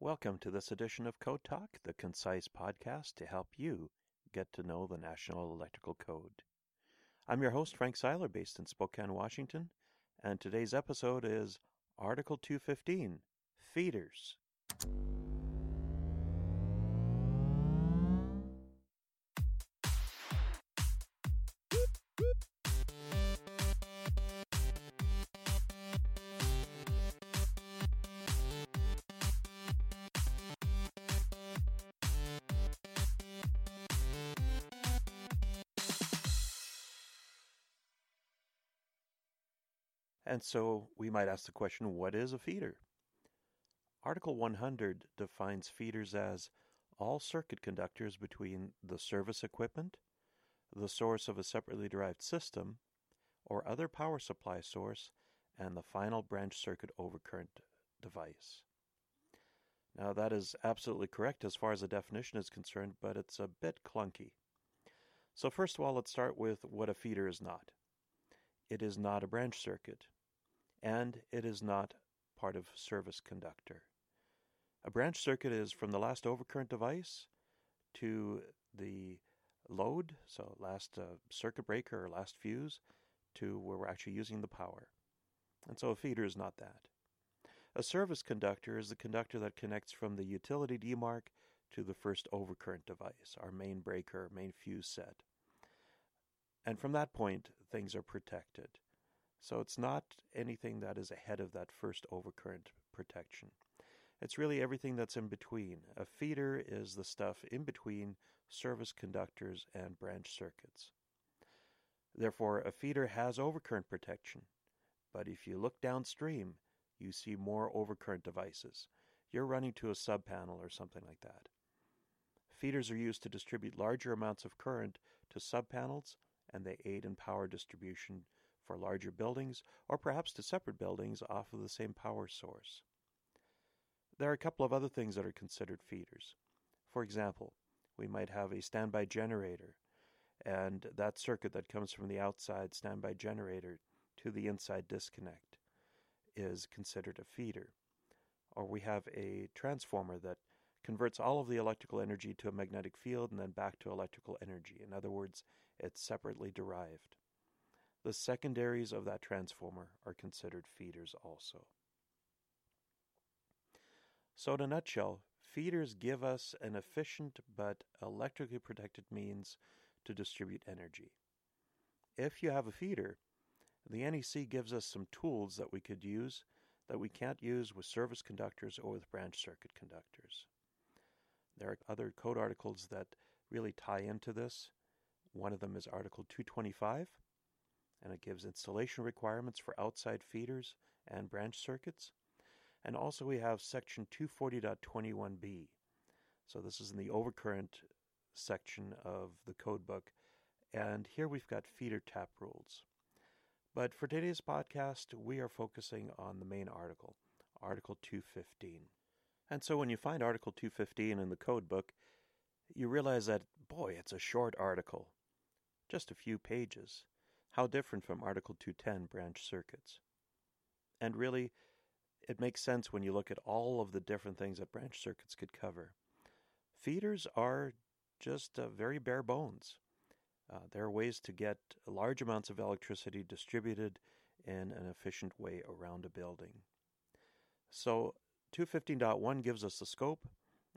Welcome to this edition of Code Talk, the concise podcast to help you get to know the National Electrical Code. I'm your host, Frank Seiler, based in Spokane, Washington, and today's episode is Article 215 Feeders. And so we might ask the question what is a feeder? Article 100 defines feeders as all circuit conductors between the service equipment, the source of a separately derived system, or other power supply source, and the final branch circuit overcurrent device. Now, that is absolutely correct as far as the definition is concerned, but it's a bit clunky. So, first of all, let's start with what a feeder is not. It is not a branch circuit and it is not part of service conductor. A branch circuit is from the last overcurrent device to the load, so last uh, circuit breaker or last fuse, to where we're actually using the power. And so a feeder is not that. A service conductor is the conductor that connects from the utility demarc to the first overcurrent device, our main breaker, main fuse set. And from that point, things are protected. So it's not anything that is ahead of that first overcurrent protection. It's really everything that's in between. A feeder is the stuff in between service conductors and branch circuits. Therefore, a feeder has overcurrent protection. But if you look downstream, you see more overcurrent devices. You're running to a sub panel or something like that. Feeders are used to distribute larger amounts of current to sub panels, and they aid in power distribution for larger buildings or perhaps to separate buildings off of the same power source. There are a couple of other things that are considered feeders. For example, we might have a standby generator, and that circuit that comes from the outside standby generator to the inside disconnect is considered a feeder. Or we have a transformer that converts all of the electrical energy to a magnetic field and then back to electrical energy. In other words, it's separately derived. The secondaries of that transformer are considered feeders also. So, in a nutshell, feeders give us an efficient but electrically protected means to distribute energy. If you have a feeder, the NEC gives us some tools that we could use that we can't use with service conductors or with branch circuit conductors. There are other code articles that really tie into this. One of them is Article 225, and it gives installation requirements for outside feeders and branch circuits. And also we have section 240.21b. So this is in the overcurrent section of the code book. And here we've got feeder tap rules. But for today's podcast, we are focusing on the main article, Article 215. And so when you find Article 215 in the code book, you realize that, boy, it's a short article, just a few pages. How different from Article 210 branch circuits. And really, it makes sense when you look at all of the different things that branch circuits could cover. Feeders are just uh, very bare bones. Uh, there are ways to get large amounts of electricity distributed in an efficient way around a building. So, 215.1 gives us the scope,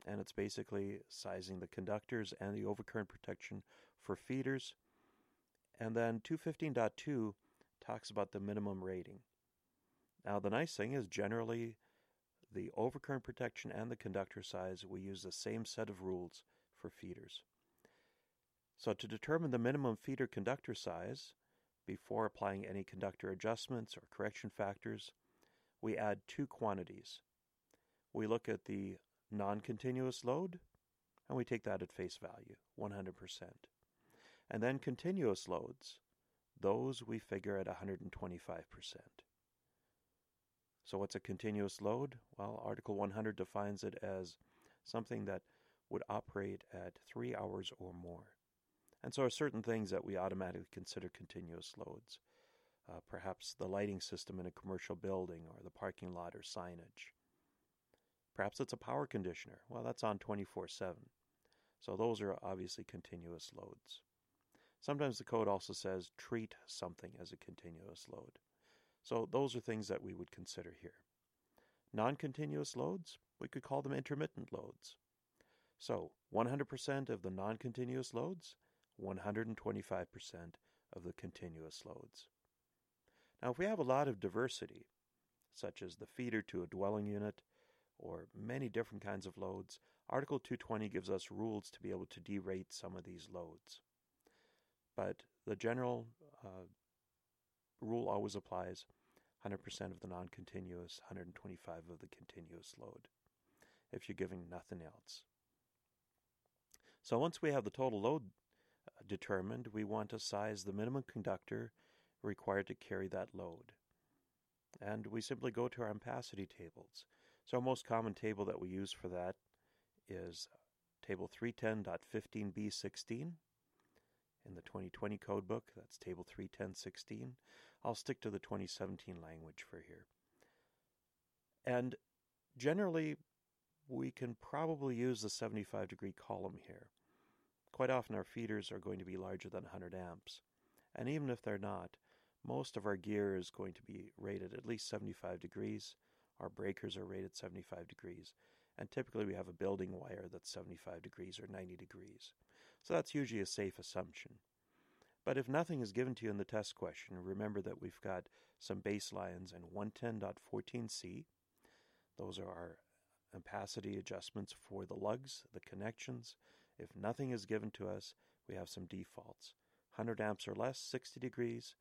and it's basically sizing the conductors and the overcurrent protection for feeders and then 215.2 talks about the minimum rating. Now, the nice thing is generally the overcurrent protection and the conductor size, we use the same set of rules for feeders. So, to determine the minimum feeder conductor size, before applying any conductor adjustments or correction factors, we add two quantities. We look at the non continuous load, and we take that at face value, 100%. And then continuous loads, those we figure at 125%. So, what's a continuous load? Well, Article 100 defines it as something that would operate at three hours or more. And so, are certain things that we automatically consider continuous loads. Uh, perhaps the lighting system in a commercial building or the parking lot or signage. Perhaps it's a power conditioner. Well, that's on 24 7. So those are obviously continuous loads. Sometimes the code also says treat something as a continuous load. So those are things that we would consider here. Non continuous loads, we could call them intermittent loads. So 100% of the non continuous loads, 125% of the continuous loads. Now, if we have a lot of diversity, such as the feeder to a dwelling unit or many different kinds of loads, Article 220 gives us rules to be able to derate some of these loads. But the general uh, rule always applies 100% of the non continuous, 125 of the continuous load, if you're giving nothing else. So once we have the total load uh, determined, we want to size the minimum conductor required to carry that load. And we simply go to our ampacity tables. So our most common table that we use for that is table 310.15b16 in the 2020 code book. That's table 310.16. I'll stick to the 2017 language for here. And generally, we can probably use the 75 degree column here. Quite often our feeders are going to be larger than 100 amps. And even if they're not, most of our gear is going to be rated at least 75 degrees. Our breakers are rated 75 degrees. And typically we have a building wire that's 75 degrees or 90 degrees. So that's usually a safe assumption. But if nothing is given to you in the test question, remember that we've got some baselines in 110.14c. Those are our ampacity adjustments for the lugs, the connections. If nothing is given to us, we have some defaults. 100 amps or less, 60 degrees.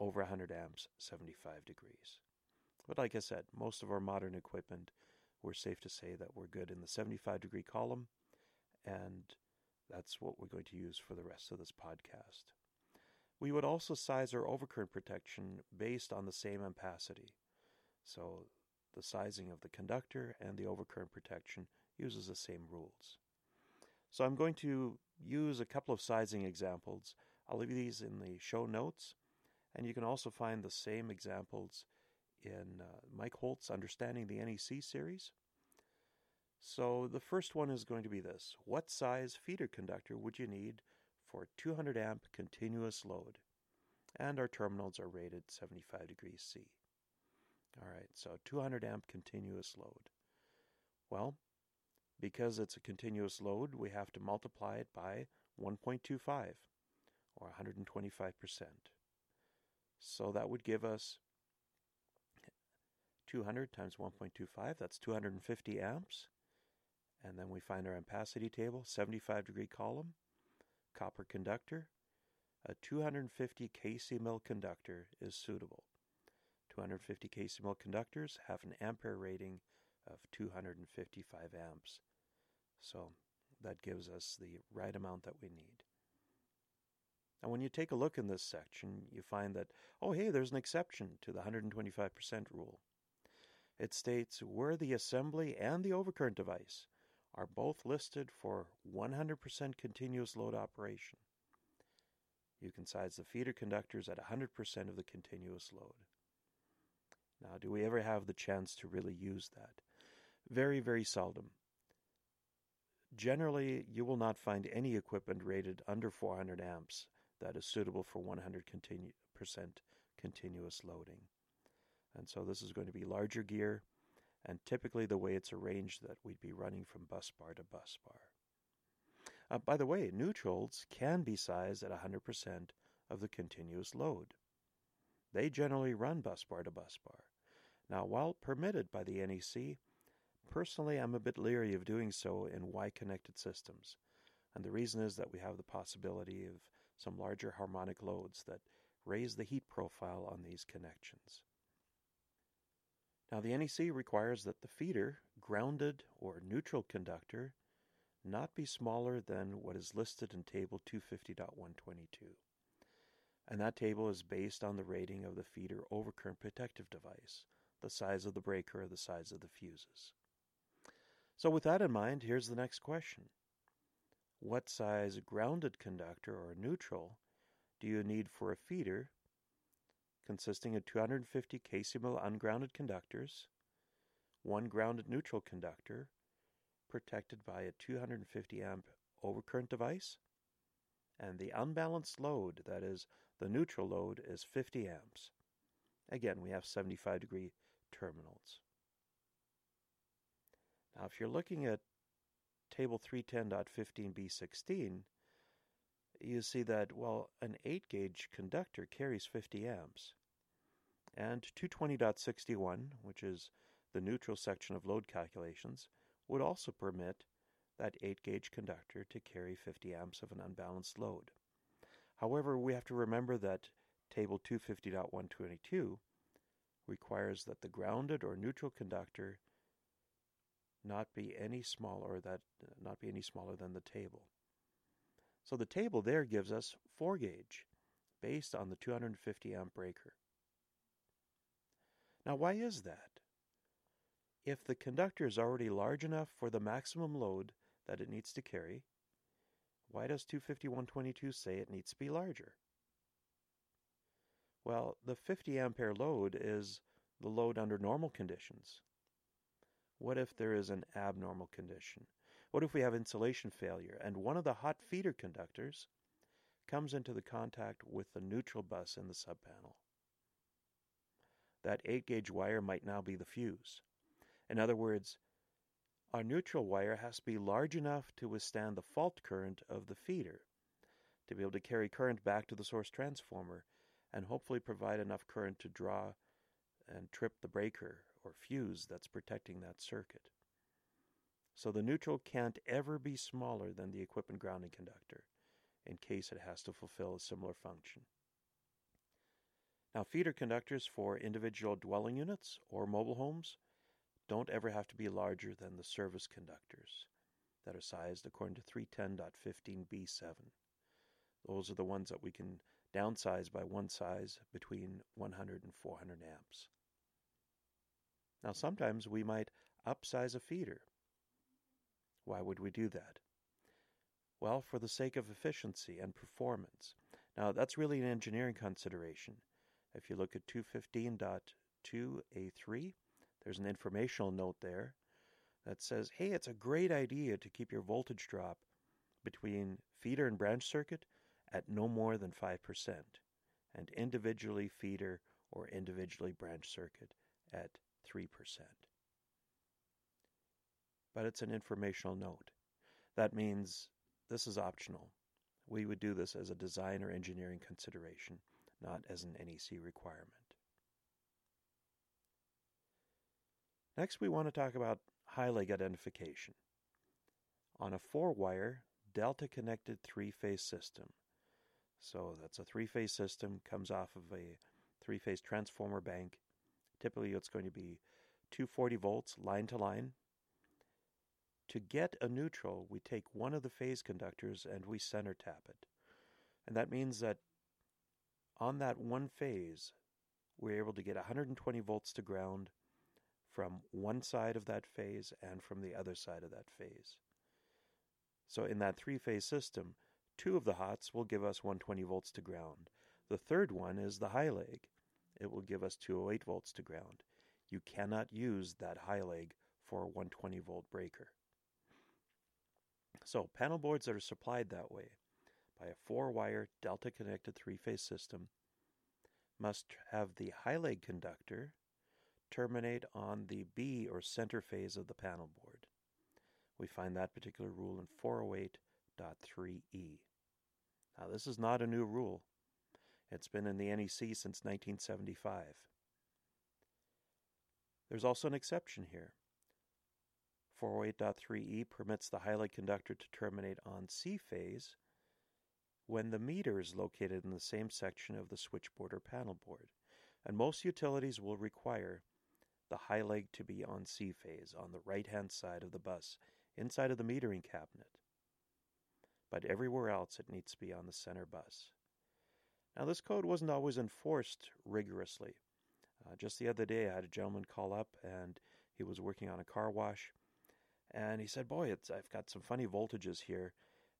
Over 100 amps, 75 degrees. But like I said, most of our modern equipment, we're safe to say that we're good in the 75 degree column, and that's what we're going to use for the rest of this podcast. We would also size our overcurrent protection based on the same ampacity. So the sizing of the conductor and the overcurrent protection uses the same rules. So I'm going to use a couple of sizing examples. I'll leave these in the show notes, and you can also find the same examples in uh, Mike Holt's Understanding the NEC series. So the first one is going to be this. What size feeder conductor would you need for 200 amp continuous load? And our terminals are rated 75 degrees C. All right, so 200 amp continuous load. Well, because it's a continuous load, we have to multiply it by 1.25 or 125%. So that would give us 200 times 1.25, that's 250 amps. And then we find our ampacity table, 75 degree column, copper conductor. A 250 kcmil conductor is suitable. 250 kcmil conductors have an ampere rating of 255 amps. So that gives us the right amount that we need. Now, when you take a look in this section, you find that, oh, hey, there's an exception to the 125% rule. It states where the assembly and the overcurrent device are both listed for 100% continuous load operation. You can size the feeder conductors at 100% of the continuous load. Now, do we ever have the chance to really use that? Very, very seldom. Generally, you will not find any equipment rated under 400 amps that is suitable for 100% continu- continuous loading. And so this is going to be larger gear, and typically the way it's arranged that we'd be running from bus bar to bus bar. Uh, by the way, neutrals can be sized at 100% of the continuous load. They generally run bus bar to bus bar. Now, while permitted by the NEC, personally I'm a bit leery of doing so in Y connected systems. And the reason is that we have the possibility of some larger harmonic loads that raise the heat profile on these connections. Now, the NEC requires that the feeder, grounded or neutral conductor, not be smaller than what is listed in Table 250.122. And that table is based on the rating of the feeder overcurrent protective device, the size of the breaker or the size of the fuses. So, with that in mind, here's the next question What size grounded conductor or neutral do you need for a feeder consisting of 250 kcmil ungrounded conductors one grounded neutral conductor protected by a 250 amp overcurrent device, and the unbalanced load, that is, the neutral load, is 50 amps. Again, we have 75 degree terminals. Now, if you're looking at table 310.15b16, you see that, well, an 8 gauge conductor carries 50 amps. And 220.61, which is the neutral section of load calculations, would also permit that 8 gauge conductor to carry 50 amps of an unbalanced load. However, we have to remember that Table 250.122 requires that the grounded or neutral conductor not be any smaller that not be any smaller than the table. So the table there gives us 4 gauge based on the 250 amp breaker. Now why is that? If the conductor is already large enough for the maximum load that it needs to carry, why does 25122 say it needs to be larger? Well, the 50 ampere load is the load under normal conditions. What if there is an abnormal condition? What if we have insulation failure and one of the hot feeder conductors comes into the contact with the neutral bus in the subpanel? That 8 gauge wire might now be the fuse. In other words, our neutral wire has to be large enough to withstand the fault current of the feeder, to be able to carry current back to the source transformer, and hopefully provide enough current to draw and trip the breaker or fuse that's protecting that circuit. So the neutral can't ever be smaller than the equipment grounding conductor in case it has to fulfill a similar function. Now, feeder conductors for individual dwelling units or mobile homes don't ever have to be larger than the service conductors that are sized according to 310.15b7. Those are the ones that we can downsize by one size between 100 and 400 amps. Now, sometimes we might upsize a feeder. Why would we do that? Well, for the sake of efficiency and performance. Now, that's really an engineering consideration. If you look at 215.2a3, there's an informational note there that says, hey, it's a great idea to keep your voltage drop between feeder and branch circuit at no more than 5%, and individually feeder or individually branch circuit at 3%. But it's an informational note. That means this is optional. We would do this as a design or engineering consideration, not as an NEC requirement. Next, we want to talk about high leg identification. On a four wire, delta connected three phase system. So that's a three phase system, comes off of a three phase transformer bank. Typically, it's going to be 240 volts line to line. To get a neutral, we take one of the phase conductors and we center tap it. And that means that on that one phase, we're able to get 120 volts to ground from one side of that phase and from the other side of that phase. So in that three phase system, two of the hots will give us 120 volts to ground. The third one is the high leg. It will give us 208 volts to ground. You cannot use that high leg for a 120 volt breaker. So, panel boards that are supplied that way by a four wire delta connected three phase system must have the high leg conductor terminate on the B or center phase of the panel board. We find that particular rule in 408.3e. Now, this is not a new rule. It's been in the NEC since 1975. There's also an exception here. 408.3e permits the high leg conductor to terminate on C phase when the meter is located in the same section of the switchboard or panel board. And most utilities will require the high leg to be on C phase on the right hand side of the bus, inside of the metering cabinet. But everywhere else it needs to be on the center bus. Now, this code wasn't always enforced rigorously. Uh, just the other day, I had a gentleman call up and he was working on a car wash. And he said, Boy, it's, I've got some funny voltages here.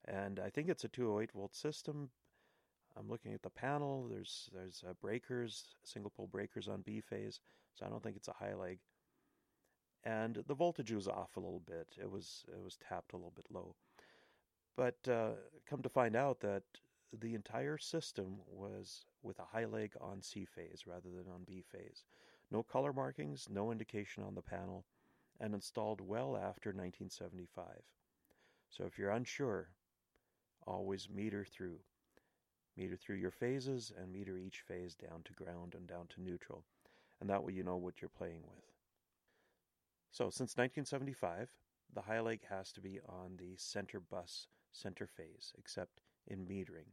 And I think it's a 208 volt system. I'm looking at the panel. There's there's uh, breakers, single pole breakers on B phase. So I don't think it's a high leg. and the voltage was off a little bit. It was it was tapped a little bit low. But uh, come to find out that the entire system was with a high leg on C phase rather than on B phase. No color markings, no indication on the panel, and installed well after 1975. So if you're unsure, always meter through. Meter through your phases and meter each phase down to ground and down to neutral. And that way you know what you're playing with. So since 1975, the high leg has to be on the center bus center phase, except in metering.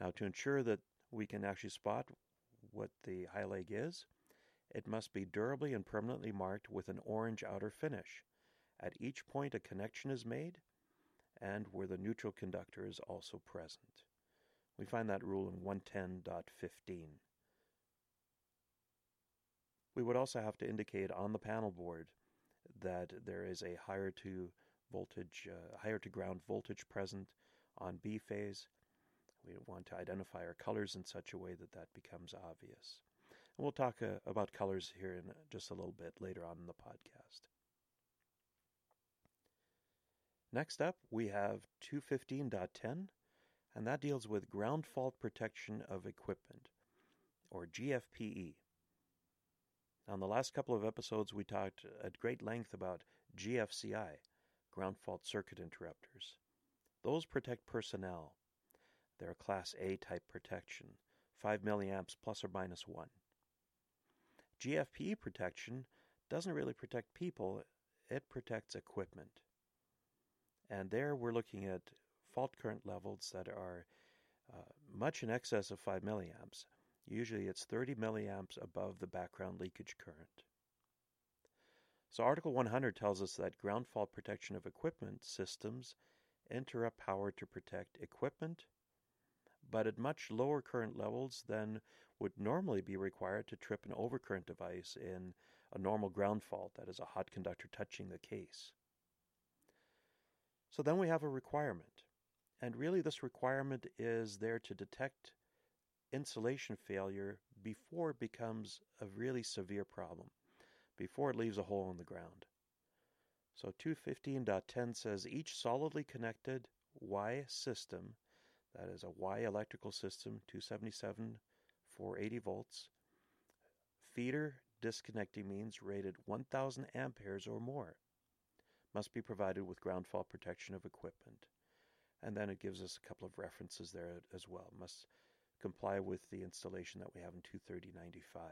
Now, to ensure that we can actually spot what the high leg is, it must be durably and permanently marked with an orange outer finish. At each point, a connection is made, and where the neutral conductor is also present. We find that rule in 110.15. We would also have to indicate on the panel board that there is a higher to voltage, uh, higher to ground voltage present on B phase. We want to identify our colors in such a way that that becomes obvious. And we'll talk uh, about colors here in just a little bit later on in the podcast. Next up, we have 215.10, and that deals with ground fault protection of equipment, or GFPE. In the last couple of episodes, we talked at great length about GFCI, ground fault circuit interrupters. Those protect personnel. They're a Class A type protection, 5 milliamps plus or minus 1. GFPE protection doesn't really protect people, it protects equipment. And there we're looking at fault current levels that are uh, much in excess of 5 milliamps. Usually it's 30 milliamps above the background leakage current. So Article 100 tells us that ground fault protection of equipment systems interrupt power to protect equipment, but at much lower current levels than would normally be required to trip an overcurrent device in a normal ground fault, that is, a hot conductor touching the case. So then we have a requirement. And really, this requirement is there to detect insulation failure before it becomes a really severe problem before it leaves a hole in the ground. So 215.10 says each solidly connected Y system, that is a Y electrical system, 277 480 volts, feeder disconnecting means rated 1000 amperes or more, must be provided with ground fault protection of equipment. And then it gives us a couple of references there as well. Must comply with the installation that we have in 23095.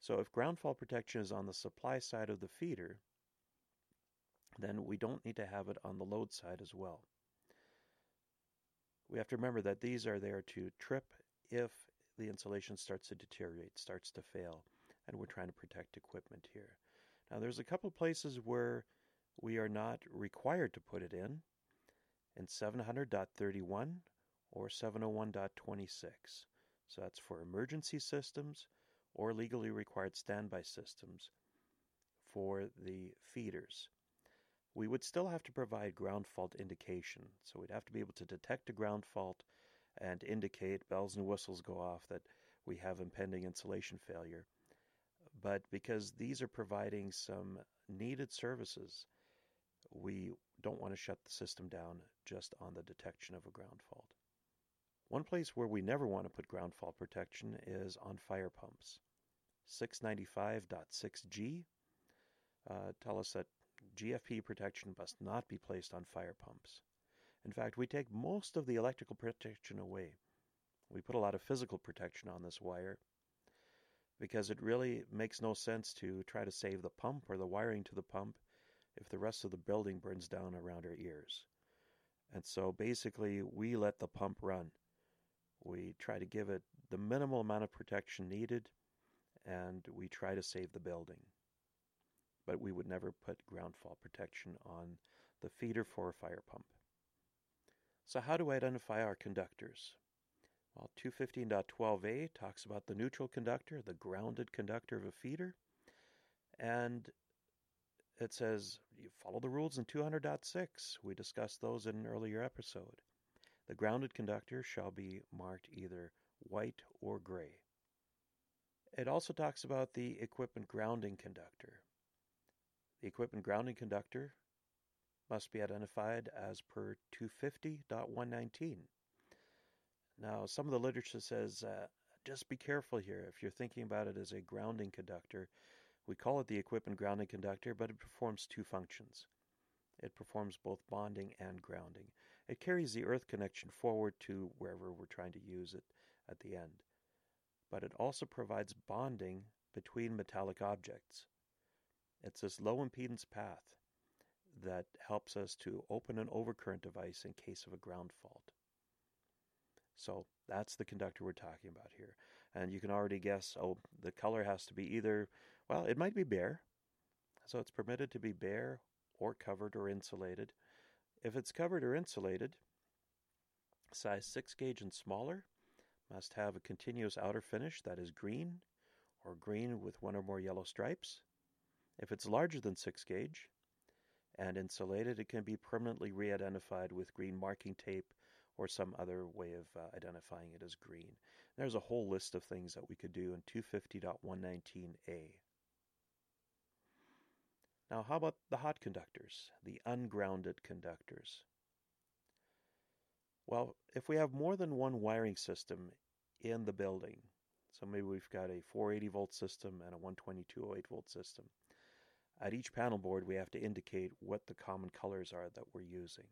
So if ground fault protection is on the supply side of the feeder, then we don't need to have it on the load side as well. We have to remember that these are there to trip if the insulation starts to deteriorate, starts to fail, and we're trying to protect equipment here. Now there's a couple places where we are not required to put it in, in 700.31 or 701.26. So that's for emergency systems or legally required standby systems for the feeders. We would still have to provide ground fault indication, so we'd have to be able to detect a ground fault and indicate bells and whistles go off that we have impending insulation failure. But because these are providing some needed services, we don't want to shut the system down just on the detection of a ground fault. One place where we never want to put ground fault protection is on fire pumps. 695.6g uh, tell us that GFP protection must not be placed on fire pumps. In fact, we take most of the electrical protection away. We put a lot of physical protection on this wire because it really makes no sense to try to save the pump or the wiring to the pump if the rest of the building burns down around our ears. And so basically, we let the pump run. We try to give it the minimal amount of protection needed, and we try to save the building. But we would never put ground fault protection on the feeder for a fire pump. So, how do we identify our conductors? Well, 215.12a talks about the neutral conductor, the grounded conductor of a feeder, and it says you follow the rules in 200.6. We discussed those in an earlier episode. The grounded conductor shall be marked either white or gray. It also talks about the equipment grounding conductor. The equipment grounding conductor must be identified as per 250.119. Now, some of the literature says uh, just be careful here. If you're thinking about it as a grounding conductor, we call it the equipment grounding conductor, but it performs two functions. It performs both bonding and grounding. It carries the earth connection forward to wherever we're trying to use it at the end. But it also provides bonding between metallic objects. It's this low impedance path that helps us to open an overcurrent device in case of a ground fault. So that's the conductor we're talking about here. And you can already guess, oh, the color has to be either, well, it might be bare. So it's permitted to be bare or covered or insulated. If it's covered or insulated, size 6 gauge and smaller must have a continuous outer finish that is green or green with one or more yellow stripes. If it's larger than 6 gauge and insulated, it can be permanently re identified with green marking tape or some other way of uh, identifying it as green. There's a whole list of things that we could do in 250.119a. Now, how about the hot conductors, the ungrounded conductors? Well, if we have more than one wiring system in the building, so maybe we've got a 480 volt system and a 12208 volt system, at each panel board we have to indicate what the common colors are that we're using.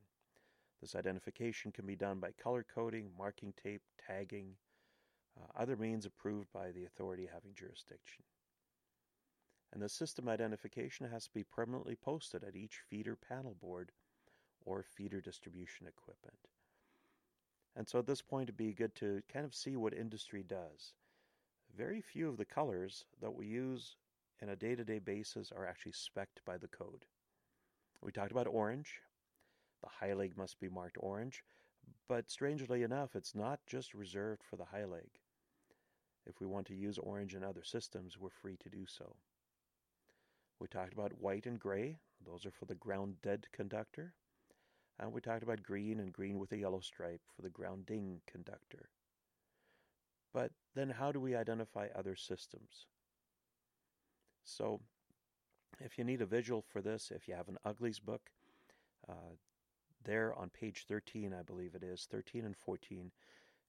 This identification can be done by color coding, marking tape, tagging, uh, other means approved by the authority having jurisdiction. And the system identification has to be permanently posted at each feeder panel board or feeder distribution equipment. And so at this point, it'd be good to kind of see what industry does. Very few of the colors that we use in a day to day basis are actually specced by the code. We talked about orange. The high leg must be marked orange, but strangely enough, it's not just reserved for the high leg. If we want to use orange in other systems, we're free to do so. We talked about white and gray, those are for the grounded conductor. And we talked about green and green with a yellow stripe for the grounding conductor. But then how do we identify other systems? So if you need a visual for this, if you have an Ugly's book, uh, there on page 13, I believe it is, 13 and 14,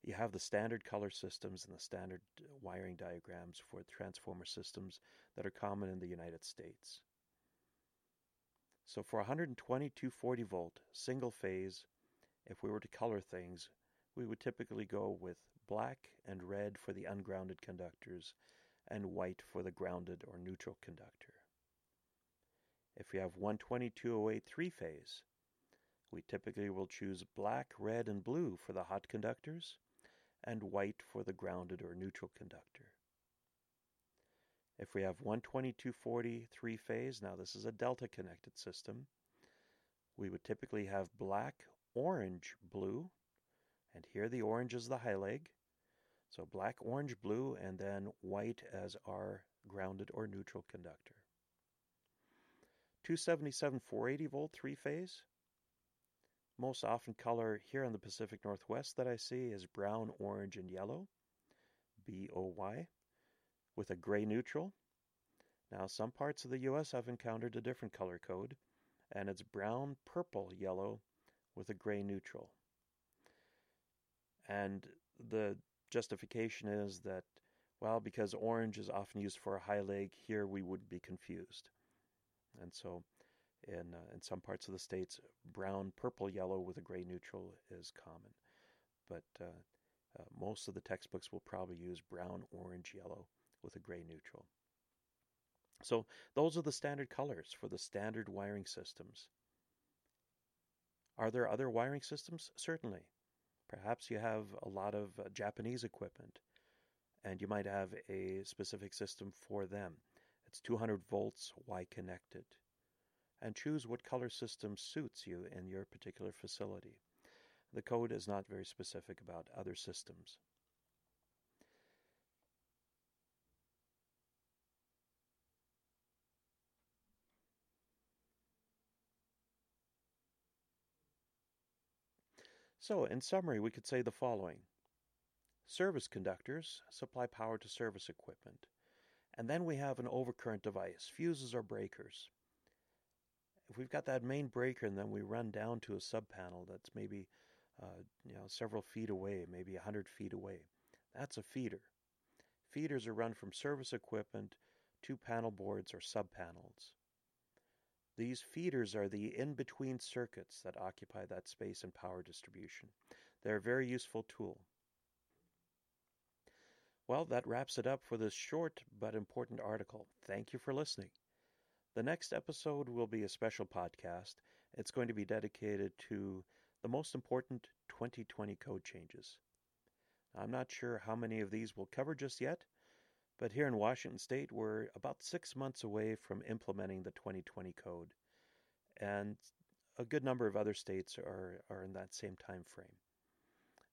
you have the standard color systems and the standard wiring diagrams for transformer systems that are common in the United States. So for 120 240 volt single phase, if we were to color things, we would typically go with black and red for the ungrounded conductors and white for the grounded or neutral conductor. If we have 120 208 three phase, we typically will choose black, red, and blue for the hot conductors, and white for the grounded or neutral conductor. If we have 12240 three phase, now this is a delta connected system, we would typically have black, orange, blue, and here the orange is the high leg. So black, orange, blue, and then white as our grounded or neutral conductor. 277 480 volt three phase, most often color here in the Pacific Northwest that I see is brown, orange, and yellow, BOY, with a gray neutral. Now, some parts of the US I've encountered a different color code, and it's brown, purple, yellow with a gray neutral. And the justification is that, well, because orange is often used for a high leg, here we would be confused. And so in, uh, in some parts of the states, brown, purple, yellow with a gray neutral is common. But uh, uh, most of the textbooks will probably use brown, orange, yellow with a gray neutral. So those are the standard colors for the standard wiring systems. Are there other wiring systems? Certainly. Perhaps you have a lot of uh, Japanese equipment and you might have a specific system for them. It's 200 volts Y connected and choose what color system suits you in your particular facility. The code is not very specific about other systems. So, in summary, we could say the following Service conductors supply power to service equipment. And then we have an overcurrent device, fuses or breakers. If we've got that main breaker and then we run down to a subpanel that's maybe uh, you know several feet away, maybe a hundred feet away, that's a feeder. Feeders are run from service equipment to panel boards or subpanels. These feeders are the in-between circuits that occupy that space in power distribution. They're a very useful tool. Well, that wraps it up for this short but important article. Thank you for listening. The next episode will be a special podcast. It's going to be dedicated to the most important 2020 code changes. I'm not sure how many of these we'll cover just yet, but here in Washington State, we're about six months away from implementing the 2020 code, and a good number of other states are, are in that same time frame.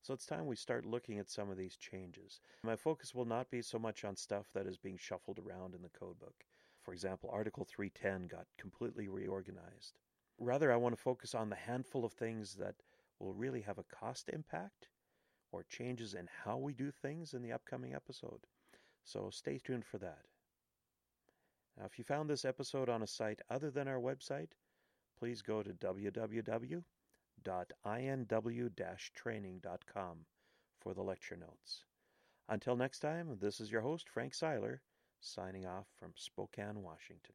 So it's time we start looking at some of these changes. My focus will not be so much on stuff that is being shuffled around in the codebook. For example, Article 310 got completely reorganized. Rather, I want to focus on the handful of things that will really have a cost impact or changes in how we do things in the upcoming episode. So stay tuned for that. Now, if you found this episode on a site other than our website, please go to www.inw-training.com for the lecture notes. Until next time, this is your host, Frank Seiler, signing off from Spokane, Washington.